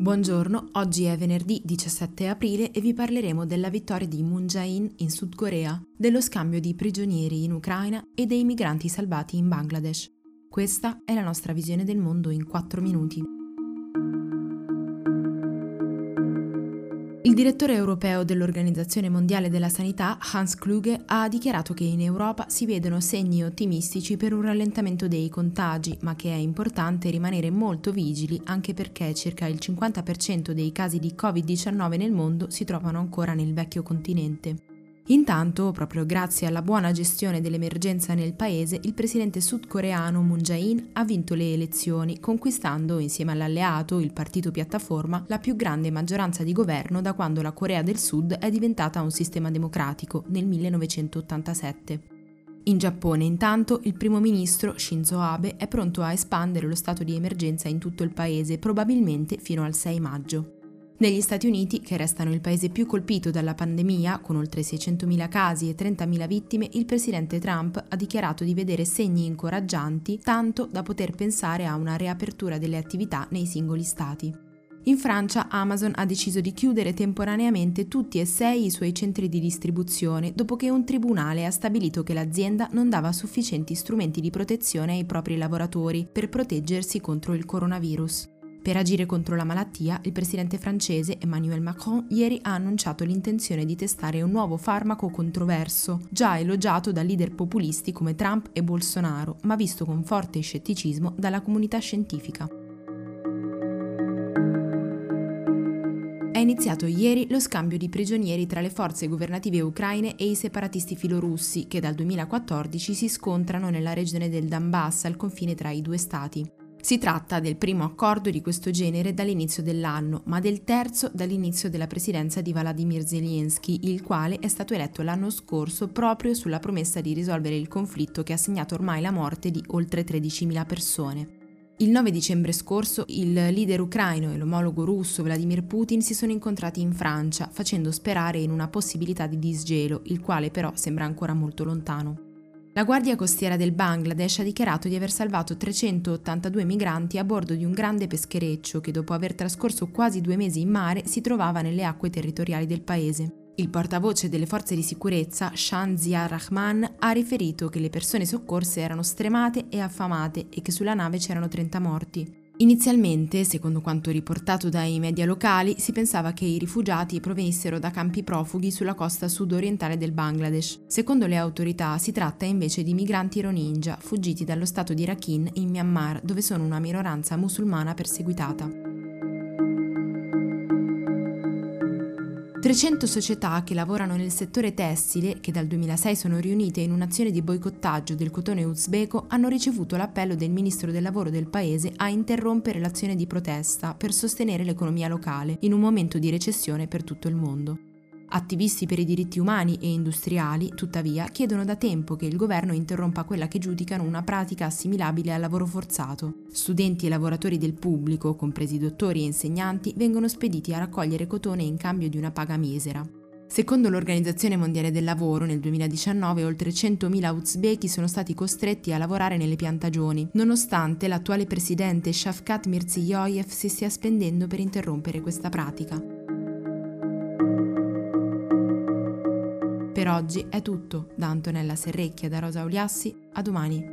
Buongiorno, oggi è venerdì 17 aprile e vi parleremo della vittoria di Moon Jae-in in Sud Corea, dello scambio di prigionieri in Ucraina e dei migranti salvati in Bangladesh. Questa è la nostra visione del mondo in 4 minuti. Direttore europeo dell'Organizzazione Mondiale della Sanità, Hans Kluge, ha dichiarato che in Europa si vedono segni ottimistici per un rallentamento dei contagi, ma che è importante rimanere molto vigili anche perché circa il 50% dei casi di Covid-19 nel mondo si trovano ancora nel vecchio continente. Intanto, proprio grazie alla buona gestione dell'emergenza nel paese, il presidente sudcoreano Moon Jae-in ha vinto le elezioni, conquistando, insieme all'alleato, il partito piattaforma, la più grande maggioranza di governo da quando la Corea del Sud è diventata un sistema democratico nel 1987. In Giappone, intanto, il primo ministro Shinzo Abe è pronto a espandere lo stato di emergenza in tutto il paese, probabilmente fino al 6 maggio. Negli Stati Uniti, che restano il paese più colpito dalla pandemia, con oltre 600.000 casi e 30.000 vittime, il presidente Trump ha dichiarato di vedere segni incoraggianti, tanto da poter pensare a una riapertura delle attività nei singoli stati. In Francia Amazon ha deciso di chiudere temporaneamente tutti e sei i suoi centri di distribuzione dopo che un tribunale ha stabilito che l'azienda non dava sufficienti strumenti di protezione ai propri lavoratori per proteggersi contro il coronavirus. Per agire contro la malattia, il presidente francese Emmanuel Macron ieri ha annunciato l'intenzione di testare un nuovo farmaco controverso, già elogiato da leader populisti come Trump e Bolsonaro, ma visto con forte scetticismo dalla comunità scientifica. È iniziato ieri lo scambio di prigionieri tra le forze governative ucraine e i separatisti filorussi che dal 2014 si scontrano nella regione del Donbass al confine tra i due stati. Si tratta del primo accordo di questo genere dall'inizio dell'anno, ma del terzo dall'inizio della presidenza di Vladimir Zelensky, il quale è stato eletto l'anno scorso proprio sulla promessa di risolvere il conflitto che ha segnato ormai la morte di oltre 13.000 persone. Il 9 dicembre scorso il leader ucraino e l'omologo russo Vladimir Putin si sono incontrati in Francia, facendo sperare in una possibilità di disgelo, il quale però sembra ancora molto lontano. La Guardia Costiera del Bangladesh ha dichiarato di aver salvato 382 migranti a bordo di un grande peschereccio che dopo aver trascorso quasi due mesi in mare si trovava nelle acque territoriali del paese. Il portavoce delle forze di sicurezza, Shan Zia Rahman, ha riferito che le persone soccorse erano stremate e affamate e che sulla nave c'erano 30 morti. Inizialmente, secondo quanto riportato dai media locali, si pensava che i rifugiati provenissero da campi profughi sulla costa sud-orientale del Bangladesh. Secondo le autorità si tratta invece di migranti rohingya fuggiti dallo stato di Rakhine in Myanmar, dove sono una minoranza musulmana perseguitata. 300 società che lavorano nel settore tessile, che dal 2006 sono riunite in un'azione di boicottaggio del cotone uzbeko, hanno ricevuto l'appello del ministro del lavoro del paese a interrompere l'azione di protesta per sostenere l'economia locale in un momento di recessione per tutto il mondo. Attivisti per i diritti umani e industriali, tuttavia, chiedono da tempo che il governo interrompa quella che giudicano una pratica assimilabile al lavoro forzato. Studenti e lavoratori del pubblico, compresi dottori e insegnanti, vengono spediti a raccogliere cotone in cambio di una paga misera. Secondo l'Organizzazione Mondiale del Lavoro, nel 2019 oltre 100.000 uzbeki sono stati costretti a lavorare nelle piantagioni, nonostante l'attuale presidente Shafkat Mirziyoyev si stia spendendo per interrompere questa pratica. Per oggi è tutto, da Antonella Serrecchia da Rosa Oliassi, a domani.